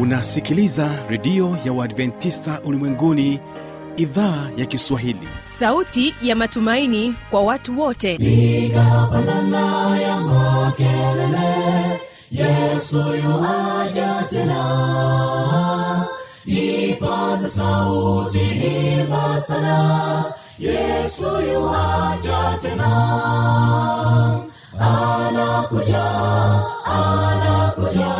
unasikiliza redio ya uadventista ulimwenguni idhaa ya kiswahili. Sauti ya matumaini kwa watu wote. Nikapandana ya makelele yesu yuaja tena. Ipaza sauti imba sana yesu yuaja tena. Anakuja anakuja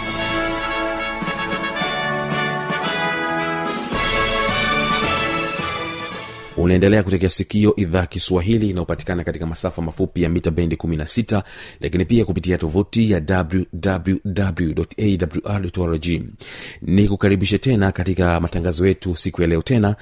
unaendelea kutekea sikio idhaa kiswahili inayopatikana katika masafa mafupi ya mita bendi 16 lakini pia kupitia tovuti ya wwwawrrg ni kukaribishe tena katika matangazo yetu siku ya leo tena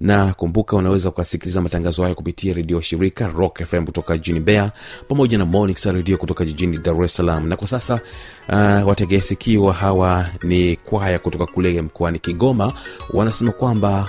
na kumbuka unaweza ukasikiliza matangazo hayo kupitia redio shirika rock fm kutoka jijini bea pamoja na monix redio kutoka jijini dar es salaam. Na kwa sasa uh, wategea sikio hawa ni kwaya kutoka kule mkoani kigoma wanasema kwamba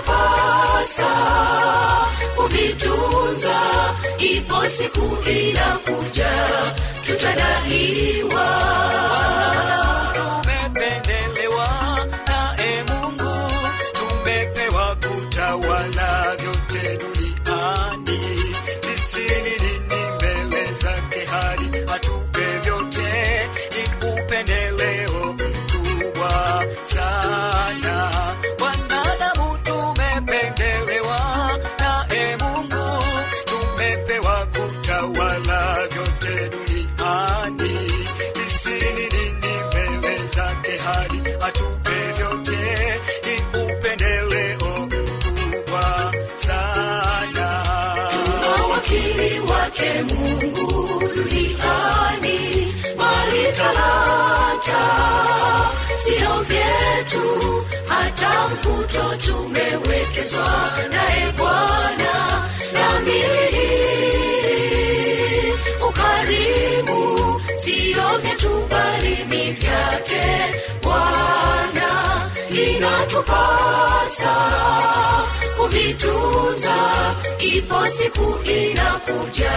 inatupasa kuvitunza ipo siku inakuja tutadaiwa tumewekezwa naye bwana na mili ukarimu siyo vyetu bali ni vyake. Bwana inatupasa kuvitunza ipo siku inakuja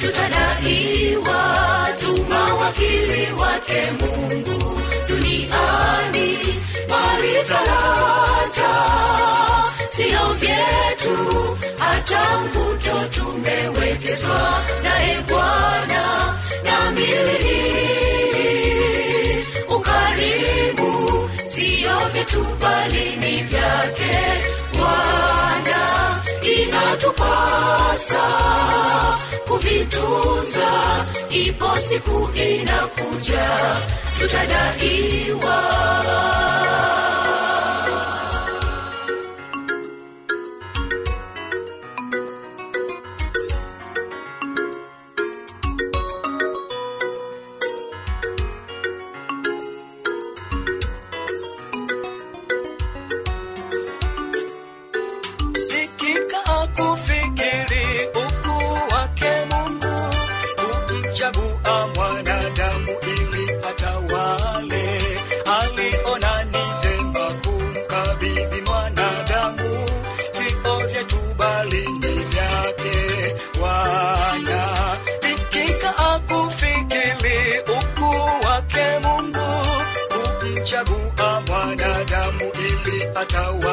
tutadaiwa tuma wakili wake mungu duniani bali vyetu hata mvuto tumewekezwa naye bwana na mili ukarimu sio vyetu bali ni vyake. Bwana inatupasa kuvitunza ipo siku inakuja tutadaiwa ili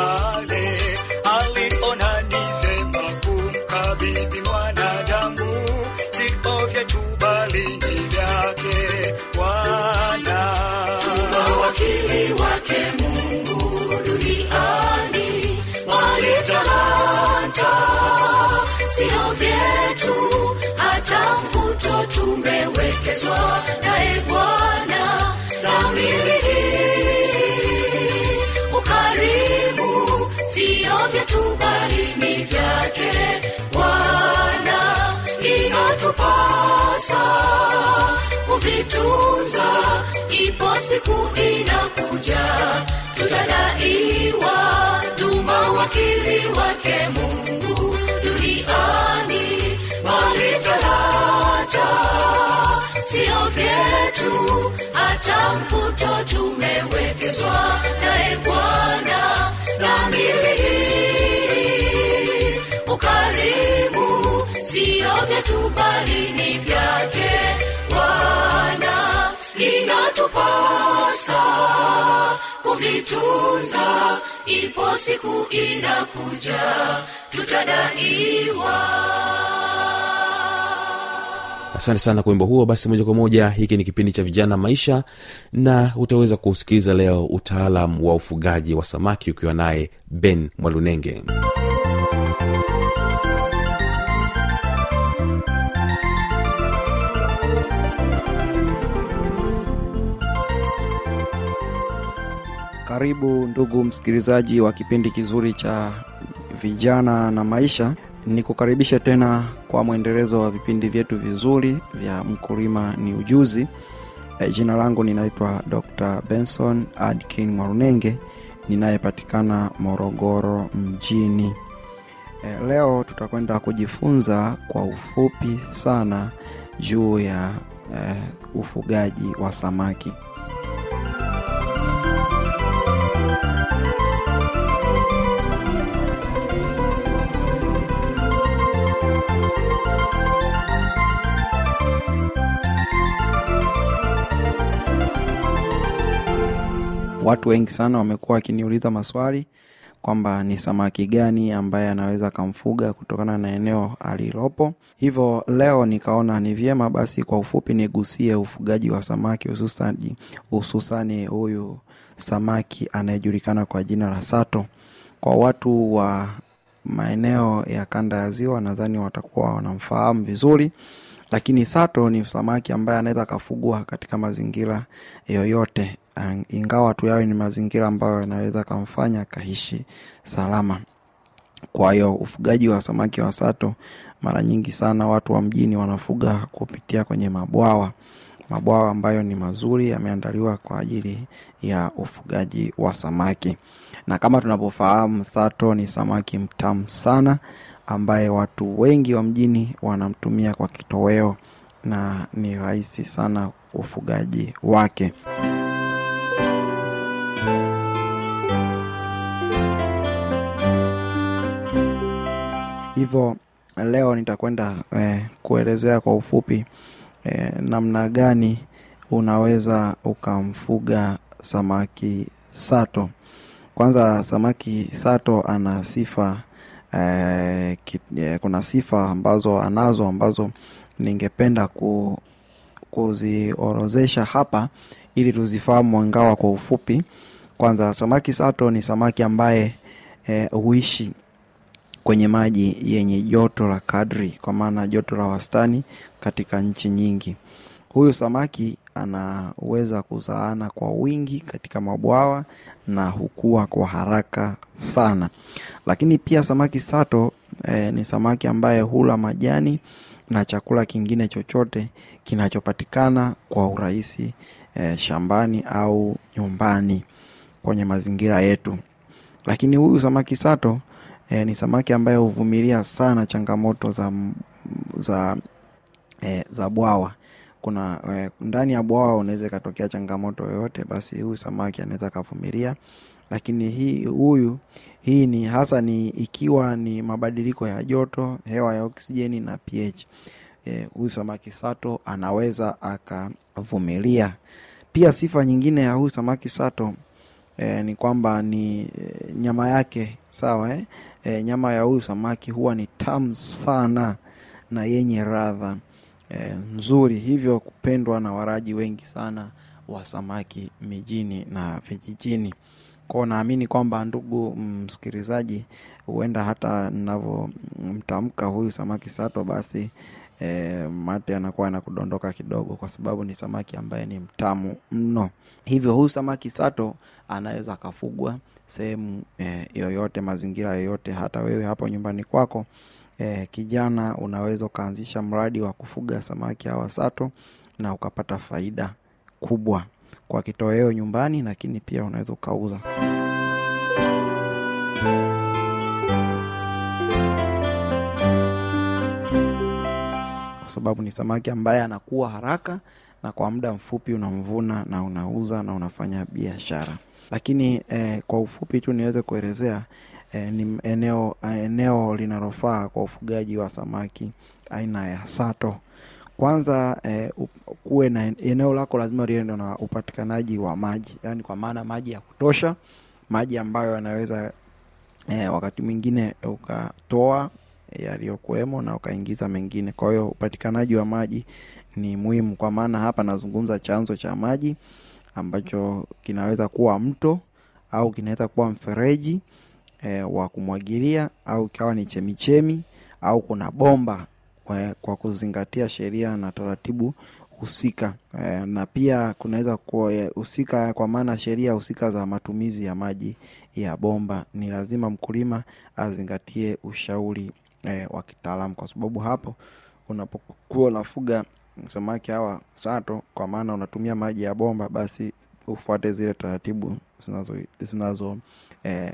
wakili wake mungu duniani bali talata sio vyetu hata mvuto tumewekezwa naye bwana. Kamili hii ukarimu sio vyetu bali inatupasa kuvitunza. Ipo siku inakuja tutadaiwa. Asante sana kwa wimbo huo. Basi moja kwa moja hiki ni kipindi cha vijana maisha na utaweza kusikiliza leo utaalam wa ufugaji wa samaki ukiwa naye ben mwalunenge Karibu ndugu msikilizaji wa kipindi kizuri cha vijana na maisha. Nikukaribishe tena kwa mwendelezo wa vipindi vyetu vizuri vya mkulima ni ujuzi. E, jina langu ninaitwa Dr. Benson Adkin Mwarunenge ninayepatikana Morogoro mjini. E, leo tutakwenda kujifunza kwa ufupi sana juu ya e, ufugaji wa samaki. Watu wengi sana wamekuwa wakiniuliza maswali kwamba ni samaki gani ambaye anaweza akamfuga kutokana na eneo alilopo. Hivyo leo nikaona ni vyema basi kwa ufupi nigusie ufugaji wa samaki hususani hususani huyu samaki anayejulikana kwa jina la sato. Kwa watu wa maeneo ya kanda ya ziwa nadhani watakuwa wanamfahamu vizuri lakini sato ni samaki ambaye anaweza akafugwa katika mazingira yoyote ingawa tu yawe ni mazingira ambayo yanaweza akamfanya akaishi salama. Kwa hiyo ufugaji wa samaki wa sato mara nyingi sana watu wa mjini wanafuga kupitia kwenye mabwawa. Mabwawa ambayo ni mazuri yameandaliwa kwa ajili ya ufugaji wa samaki. Na kama tunavyofahamu sato ni samaki mtamu sana ambaye watu wengi wa mjini wanamtumia kwa kitoweo na ni rahisi sana ufugaji wake hivyo leo nitakwenda eh, kuelezea kwa ufupi eh, namna gani unaweza ukamfuga samaki sato. Kwanza samaki sato ana sifa eh, eh, kuna sifa ambazo anazo ambazo ningependa ku, kuziorozesha hapa ili tuzifahamu angawa kwa ufupi. Kwanza samaki sato ni samaki ambaye eh, huishi kwenye maji yenye joto la kadri kwa maana joto la wastani katika nchi nyingi. Huyu samaki anaweza kuzaana kwa wingi katika mabwawa na hukua kwa haraka sana. Lakini pia samaki sato eh, ni samaki ambaye hula majani na chakula kingine chochote kinachopatikana kwa urahisi eh, shambani au nyumbani kwenye mazingira yetu. Lakini huyu samaki sato eh, ni samaki ambaye huvumilia sana changamoto za za e, za bwawa. Kuna e, ndani ya bwawa unaweza ikatokea changamoto yoyote basi huyu samaki anaweza akavumilia. Lakini hii huyu hii ni hasa ni ikiwa ni mabadiliko ya joto hewa ya oksijeni na ph. Huyu huyu samaki sato anaweza akavumilia. Pia sifa nyingine ya huyu samaki sato e, ni kwamba ni e, nyama yake sawa eh? Eh, nyama ya huyu samaki huwa ni tamu sana na yenye radha. E, nzuri hivyo kupendwa na waraji wengi sana wa samaki mijini na vijijini. Kwao naamini kwamba ndugu msikilizaji huenda hata navyomtamka huyu samaki sato basi e, mate anakuwa anakudondoka kidogo kwa sababu ni samaki ambaye ni mtamu mno. Hivyo huyu samaki sato anaweza akafugwa sehemu e, yoyote mazingira yoyote. Hata wewe hapo nyumbani kwako e, kijana unaweza ukaanzisha mradi wa kufuga samaki hawa sato na ukapata faida kubwa kwa kitoweo nyumbani lakini pia unaweza ukauza kwa sababu ni samaki ambaye anakuwa haraka na kwa muda mfupi unamvuna na unauza na unafanya biashara. Lakini eh, kwa ufupi tu niweze kuelezea eh, ni eneo eneo linalofaa kwa ufugaji wa samaki aina ya sato. Kwanza eh, kuwe na eneo lako lazima liende na upatikanaji wa maji. Yaani kwa maana maji ya kutosha maji ambayo yanaweza eh, wakati mwingine ukatoa yaliyokuwemo na ukaingiza mengine. Kwa hiyo upatikanaji wa maji ni muhimu. Kwa maana hapa nazungumza chanzo cha maji ambacho kinaweza kuwa mto au kinaweza kuwa mfereji e, wa kumwagilia au ikawa ni chemichemi au kuna bomba kwa, kwa kuzingatia sheria na taratibu husika. E, na pia kunaweza eh, husika kwa maana sheria husika za matumizi ya maji ya bomba. Ni lazima mkulima azingatie ushauri e, wa kitaalamu. Kwa sababu hapo unapokuwa unafuga samaki hawa sato kwa maana unatumia maji ya bomba basi ufuate zile taratibu zinazo zinazo eh,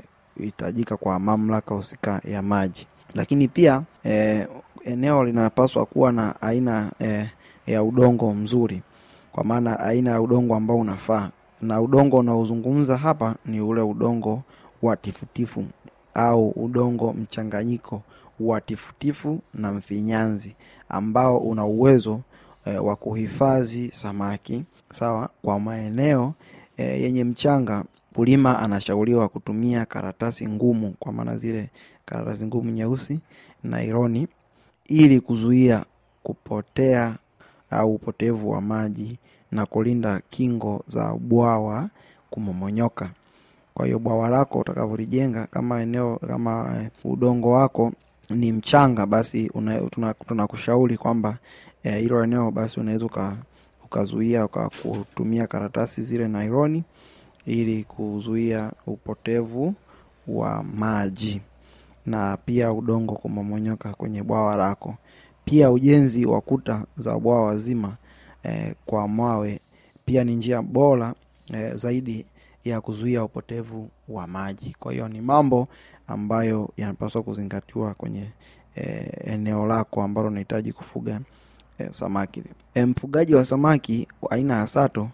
kwa mamlaka husika ya maji. Lakini pia eh, eneo linapaswa kuwa na aina eh, ya udongo mzuri. Kwa maana aina ya udongo ambao unafaa. Na udongo unaozungumza hapa ni ule udongo wa tifutifu au udongo mchanganyiko wa tifutifu na mfinyanzi ambao una uwezo e, wa kuhifadhi samaki sawa kwa maeneo e, yenye mchanga. Mkulima anashauriwa kutumia karatasi ngumu kwa maana zile karatasi ngumu nyeusi naironi ili kuzuia kupotea au upotevu wa maji na kulinda kingo za bwawa kumomonyoka. Kwa hiyo bwawa lako utakavyolijenga kama eneo kama eh, udongo wako ni mchanga basi una- tuna- tunakushauri kwamba eh, hilo eneo basi unaweza uka- ukazuia uka kutumia karatasi zile naironi ili kuzuia upotevu wa maji na pia udongo kumomonyoka kwenye bwawa lako. Pia ujenzi wa kuta za bwawa zima eh, kwa mawe pia ni njia bora eh, zaidi ya kuzuia upotevu wa maji. Kwa hiyo ni mambo ambayo yanapaswa kuzingatiwa kwenye e, eneo lako ambalo unahitaji kufuga e, samaki. E, mfugaji wa samaki aina ya sato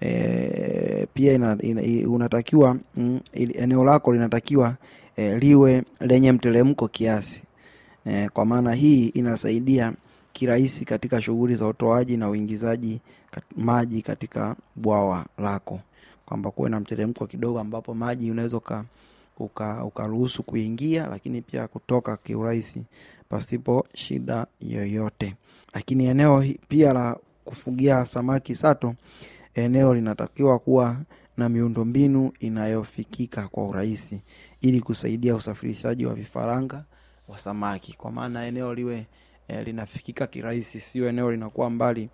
e, pia ina, ina, unatakiwa mm, eneo lako linatakiwa e, liwe lenye mteremko kiasi. E, kwa maana hii inasaidia kirahisi katika shughuli za utoaji na uingizaji kat, maji katika bwawa lako. Kwamba kuwe na mteremko kidogo ambapo maji unaweza uka uka- ukaruhusu kuingia lakini pia kutoka kiurahisi pasipo shida yoyote. Lakini eneo pia la kufugia samaki sato eneo linatakiwa kuwa na miundombinu inayofikika kwa urahisi ili kusaidia usafirishaji wa vifaranga wa samaki. Kwa maana eneo liwe e, linafikika kirahisi sio eneo linakuwa mbali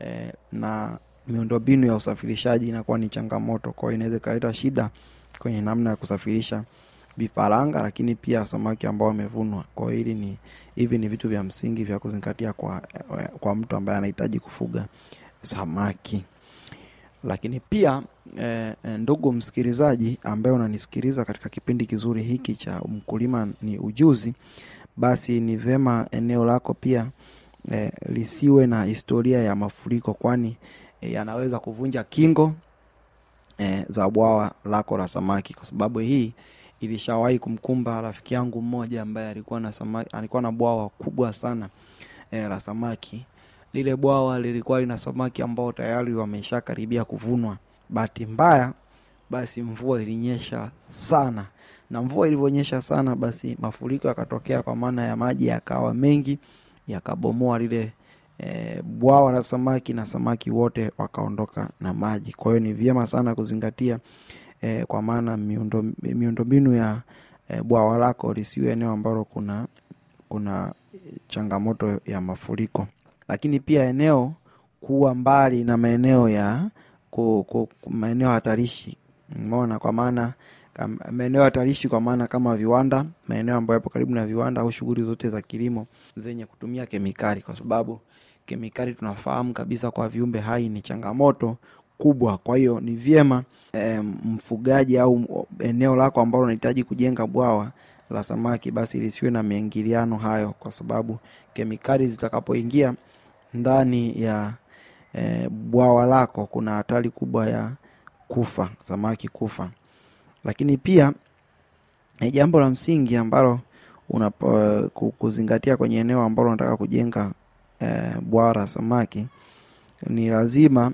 e, na miundombinu ya usafirishaji inakuwa ni changamoto. Kwao inaweza ikaleta shida kwenye namna ya kusafirisha vifaranga lakini pia samaki ambao wamevunwa. Kwa hiyo hili ni hivi ni vitu vya msingi vya kuzingatia kwa, kwa mtu ambaye anahitaji kufuga samaki. Lakini pia e, ndugu msikilizaji ambaye unanisikiliza katika kipindi kizuri hiki cha mkulima ni ujuzi basi ni vema eneo lako pia e, lisiwe na historia ya mafuriko kwani e, yanaweza kuvunja kingo eh, za bwawa lako la samaki. Kwa sababu hii ilishawahi kumkumba rafiki yangu mmoja ambaye alikuwa na samaki, alikuwa na bwawa kubwa sana eh, la samaki. Lile bwawa lilikuwa lina samaki ambao tayari wameshakaribia kuvunwa. Bahati mbaya basi mvua ilinyesha sana. Na mvua ilivyonyesha sana basi mafuriko yakatokea kwa maana ya maji yakawa mengi yakabomoa lile e, bwawa la samaki na samaki wote wakaondoka na maji. Kwa hiyo ni vyema sana kuzingatia e, kwa maana miundo miundombinu ya e, bwawa lako lisiwe eneo ambalo kuna kuna changamoto ya mafuriko. Lakini pia eneo kuwa mbali na maeneo ya ku, ku, maeneo hatarishi. Umeona kwa maana maeneo hatarishi kwa maana kama viwanda maeneo ambayo yapo karibu na viwanda au shughuli zote za kilimo zenye kutumia kemikali kwa sababu kemikali tunafahamu kabisa kwa viumbe hai ni changamoto kubwa. Kwa hiyo ni vyema e, mfugaji au eneo lako ambalo unahitaji kujenga bwawa la samaki basi lisiwe na miingiliano hayo kwa sababu kemikali zitakapoingia ndani ya e, bwawa lako kuna hatari kubwa ya kufa samaki kufa lakini pia jambo la msingi ambalo unapo kuzingatia kwenye eneo ambalo unataka kujenga e, bwawa la samaki ni lazima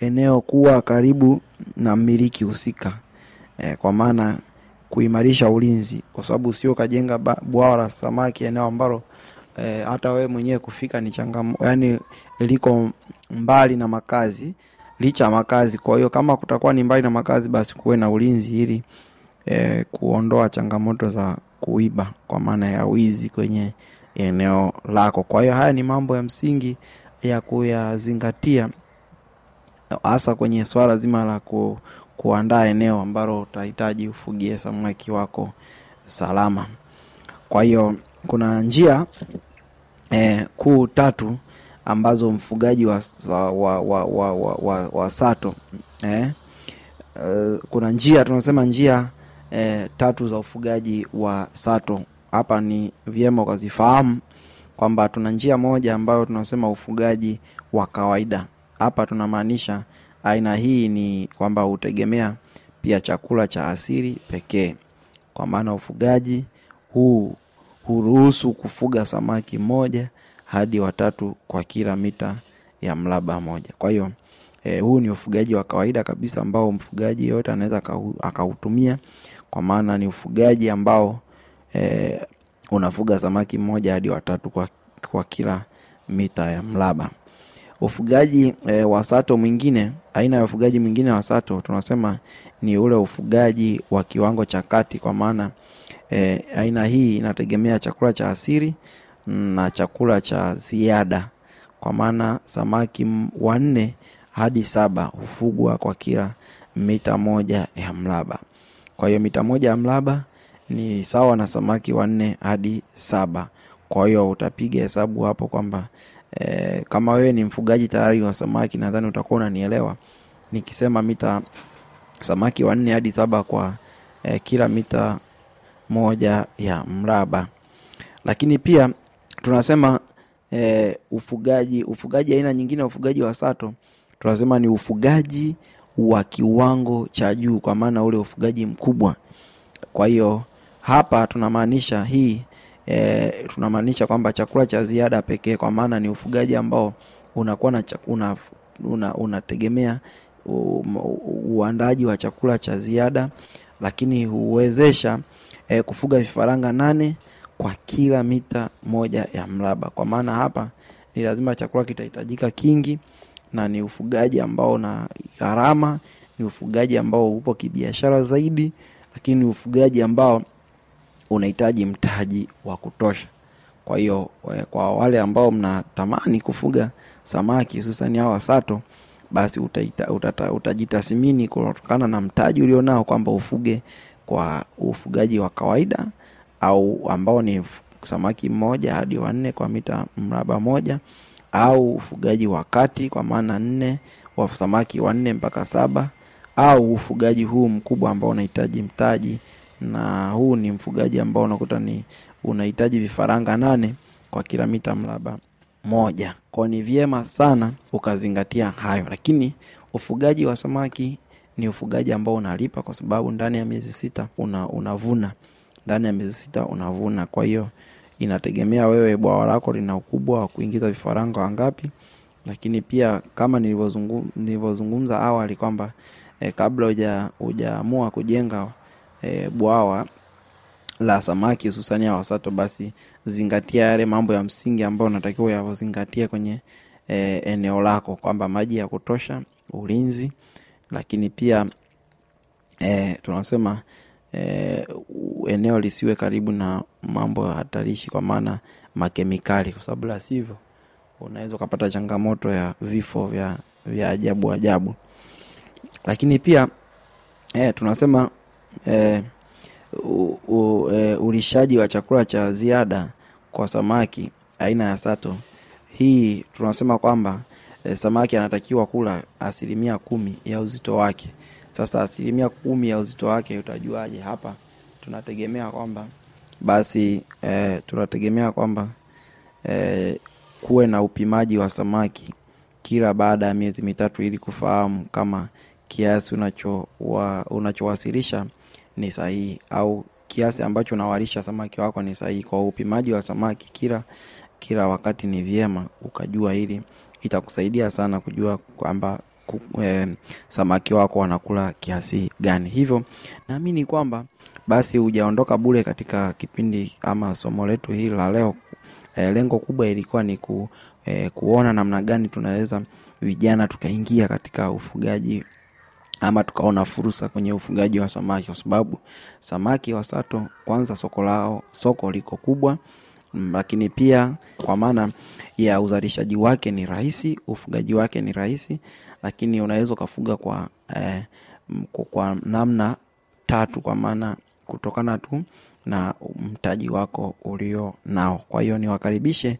eneo kuwa karibu na mmiliki husika e, kwa maana kuimarisha ulinzi kwa sababu sio ukajenga la samaki eneo ambalo e, hata wewe mwenyewe kufika ni changamo yani liko mbali na makazi licha ya makazi. Kwa hiyo kama kutakuwa ni mbali na makazi basi kuwe na ulinzi ili e, kuondoa changamoto za kuiba kwa maana ya wizi kwenye eneo lako. Kwa hiyo haya ni mambo ya msingi ya kuyazingatia hasa kwenye swala zima la ku, kuandaa eneo ambalo utahitaji ufugie samaki wako salama. Kwa hiyo kuna njia eh, kuu tatu ambazo mfugaji wa, wa, wa, wa, wa, wa, wa, sato eh, uh, kuna njia tunasema njia eh, tatu za ufugaji wa sato. Hapa ni vyema ukazifahamu kwamba tuna njia moja ambayo tunasema ufugaji wa kawaida. Hapa tunamaanisha aina hii ni kwamba hutegemea pia chakula cha asili pekee. Kwa maana ufugaji huu huruhusu kufuga samaki mmoja hadi watatu kwa kila mita ya mraba moja. Kwa hiyo e, huu ni ufugaji wa kawaida kabisa ambao mfugaji yote anaweza akau- akautumia. Kwa maana ni ufugaji ambao e, unafuga samaki mmoja hadi watatu kwa, kwa kila mita ya mraba ufugaji e, wa sato mwingine aina ya ufugaji mwingine wa sato tunasema ni ule ufugaji wa kiwango cha kati. Kwa maana e, aina hii inategemea chakula cha asili na chakula cha ziada. Kwa maana samaki wanne hadi saba hufugwa kwa kila mita moja ya mraba. Kwa hiyo mita moja ya mraba ni sawa na samaki wanne hadi saba. Kwa hiyo utapiga hesabu hapo kwamba e, kama wewe ni mfugaji tayari wa samaki nadhani utakuwa unanielewa nikisema mita samaki wanne hadi saba kwa e, kila mita moja ya mraba. Lakini pia tunasema e, ufugaji ufugaji aina nyingine ya ufugaji wa sato tunasema ni ufugaji wa kiwango cha juu kwa maana ule ufugaji mkubwa. Kwa hiyo hapa tunamaanisha hii e, tunamaanisha kwamba chakula cha ziada pekee kwa maana ni ufugaji ambao unakuwa na una, una, unategemea uandaaji wa chakula cha ziada lakini huwezesha e, kufuga vifaranga nane kwa kila mita moja ya mraba. Kwa maana hapa ni lazima chakula kitahitajika kingi na ni ufugaji ambao una gharama ni ufugaji ambao upo kibiashara zaidi lakini ni ufugaji ambao unahitaji mtaji wa kutosha. Kwa hiyo eh, kwa wale ambao mnatamani kufuga samaki hususani hawa sato basi utajitathmini kutokana na mtaji ulionao kwamba ufuge kwa ufugaji wa kawaida au ambao ni samaki mmoja hadi wanne kwa mita mraba moja au ufugaji wa kati kwa maana nne wa samaki wanne mpaka saba au ufugaji huu mkubwa ambao unahitaji mtaji na huu ni mfugaji ambao unakuta ni unahitaji vifaranga nane kwa kila mita mraba moja. Kwao ni vyema sana ukazingatia hayo lakini ufugaji wa samaki ni ufugaji ambao unalipa kwa sababu ndani ya miezi sita una, unavuna ndani ya miezi sita unavuna. Kwa hiyo inategemea wewe bwawa lako lina ukubwa wa kuingiza vifaranga wangapi. Lakini pia kama nilivyozungumza awali kwamba e, kabla huja- hujaamua kujenga e, bwawa la samaki hususani ya wasato basi zingatia yale mambo ya msingi ambayo unatakiwa yazingatie kwenye e, eneo lako. Kwamba maji ya kutosha ulinzi lakini pia e, tunasema e, eneo lisiwe karibu na mambo hatarishi kwa maana makemikali kwa sababu la sivyo unaweza ukapata changamoto ya vifo vya, vya ajabu ajabu. Lakini pia eh, tunasema eh, u, u, e, ulishaji wa chakula cha ziada kwa samaki aina ya sato. Hii tunasema kwamba e, samaki anatakiwa kula asilimia kumi ya uzito wake. Sasa asilimia kumi ya uzito wake utajuaje hapa tunategemea kwamba basi eh, tunategemea kwamba eh, kuwe na upimaji wa samaki kila baada ya miezi mitatu ili kufahamu kama kiasi unacho wa, unachowasilisha ni sahihi au kiasi ambacho unawalisha samaki wako ni sahihi. Kwa upimaji wa samaki kila kila wakati ni vyema ukajua hili. Itakusaidia sana kujua kwamba ku- eh, samaki wako wanakula kiasi gani. Hivyo naamini kwamba basi hujaondoka bure katika kipindi ama somo letu hili la leo. E, lengo kubwa ilikuwa ni ku, e, kuona namna gani tunaweza vijana tukaingia katika ufugaji ama tukaona fursa kwenye ufugaji wa samaki kwa sababu samaki wa sato kwanza soko lao soko liko kubwa mm, lakini pia kwa maana ya uzalishaji wake ni rahisi ufugaji wake ni rahisi lakini unaweza ukafuga kwa, eh, kwa namna tatu kwa maana kutokana tu na mtaji wako ulio nao. Kwa hiyo niwakaribishe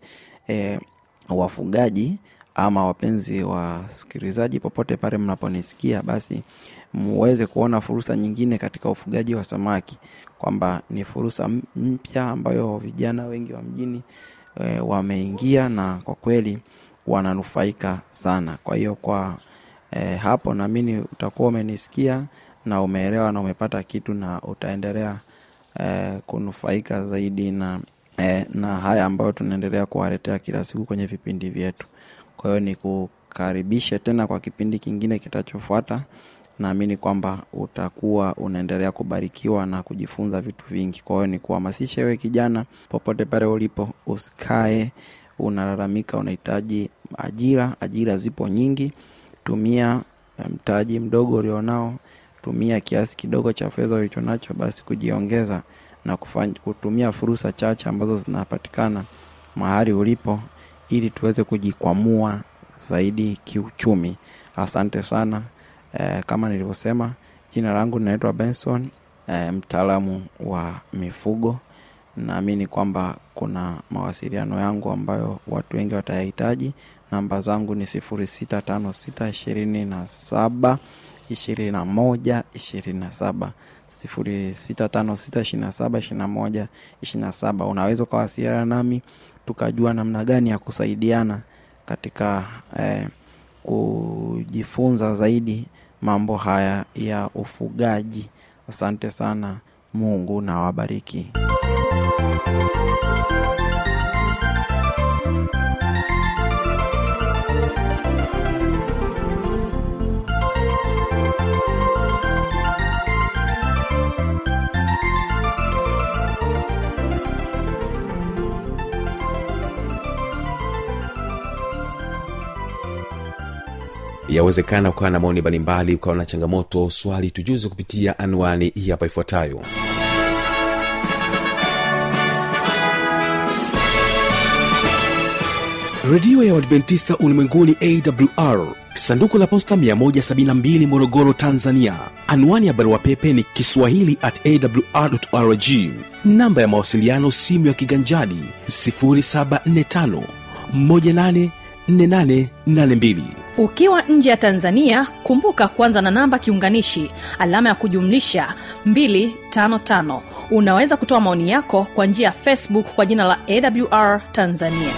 e, wafugaji ama wapenzi wasikilizaji popote pale mnaponisikia basi muweze kuona fursa nyingine katika ufugaji wa samaki kwamba ni fursa mpya ambayo vijana wengi wa mjini e, wameingia na kwa kweli wananufaika sana. Kwa hiyo kwa e, hapo naamini utakuwa umenisikia na umeelewa na umepata kitu na utaendelea eh, kunufaika zaidi na eh, na haya ambayo tunaendelea kuwaletea kila siku kwenye vipindi vyetu. Kwa hiyo ni tena kwa kipindi kingine kitachofuata. Naamini kwamba utakuwa unaendelea kubarikiwa na kujifunza vitu vingi. Kwa hiyo ni kuhamasisha kijana popote pale ulipo usikae unalalamika unahitaji ajira. Ajira zipo nyingi. Tumia eh, mtaji mdogo ulionao tumia kiasi kidogo cha fedha ulichonacho basi kujiongeza na kufanya, kutumia fursa chache ambazo zinapatikana mahali ulipo ili tuweze kujikwamua zaidi kiuchumi. Asante sana. E, kama nilivyosema jina langu linaitwa benson e, mtaalamu wa mifugo. Naamini kwamba kuna mawasiliano yangu ambayo watu wengi watayahitaji. Namba zangu ni sifuri sita tano sita ishirini na saba ishirini na moja ishirini na saba sifuri sita tano sita ishirini na saba ishirini na moja ishirini na saba. Unaweza ukawasiliana nami tukajua namna gani ya kusaidiana katika eh, kujifunza zaidi mambo haya ya ufugaji. Asante sana mungu na wabariki yawezekana ukawa na maoni mbalimbali ukawa na changamoto swali tujuze kupitia anwani hii hapa ifuatayo. Redio ya uadventista ulimwenguni awr sanduku la posta 172 morogoro tanzania. Anwani ya barua pepe ni kiswahili at awrrg namba ya mawasiliano simu ya kiganjadi 745 184882 ukiwa nje ya tanzania kumbuka kuanza na namba kiunganishi alama ya kujumlisha 255 unaweza kutoa maoni yako kwa njia ya facebook kwa jina la awr tanzania.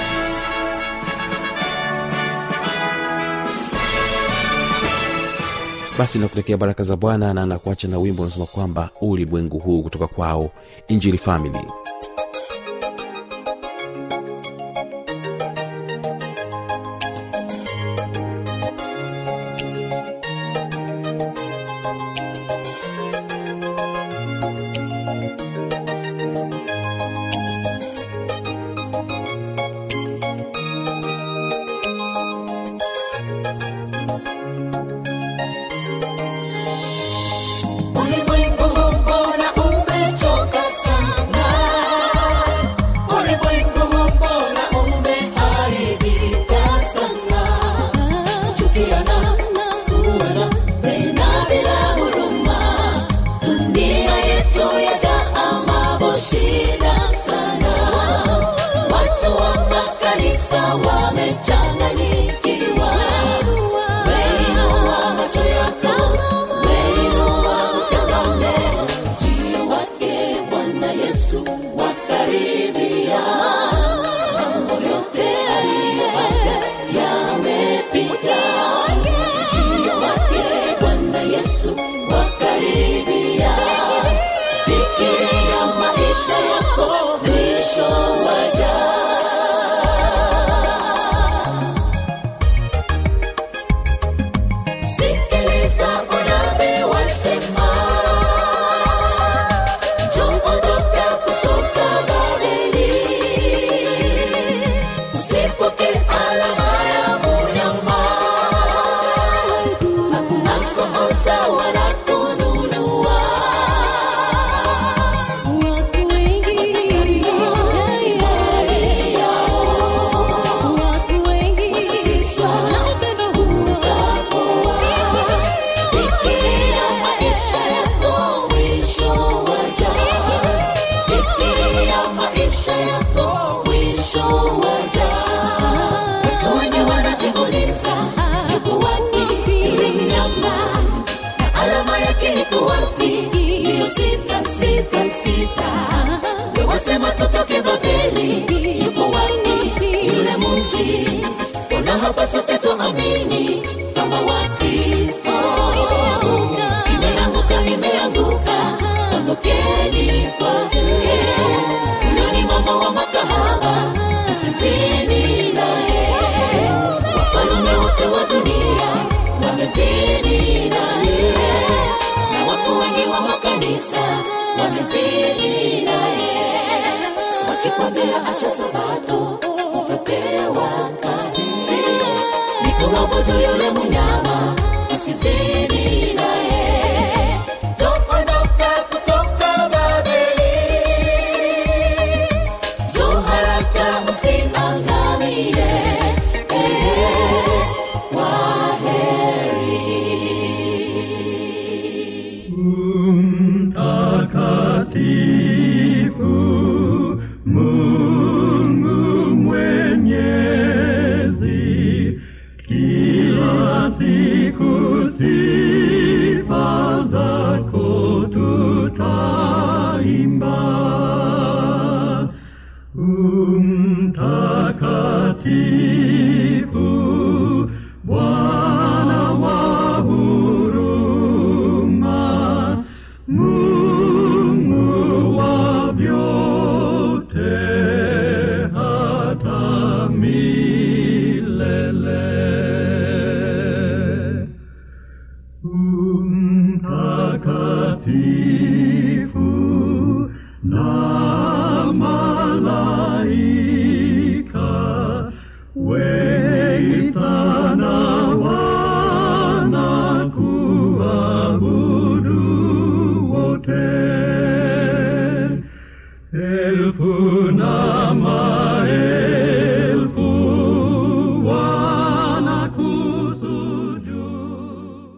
Basi nakutekea baraka za bwana na nakuacha na wimbo unasema kwamba ulimwengu huu kutoka kwao injili family kanisa wamezidi naye, wakikwambia acha sabato utapewa kazi. Ni yule mnyama usizidi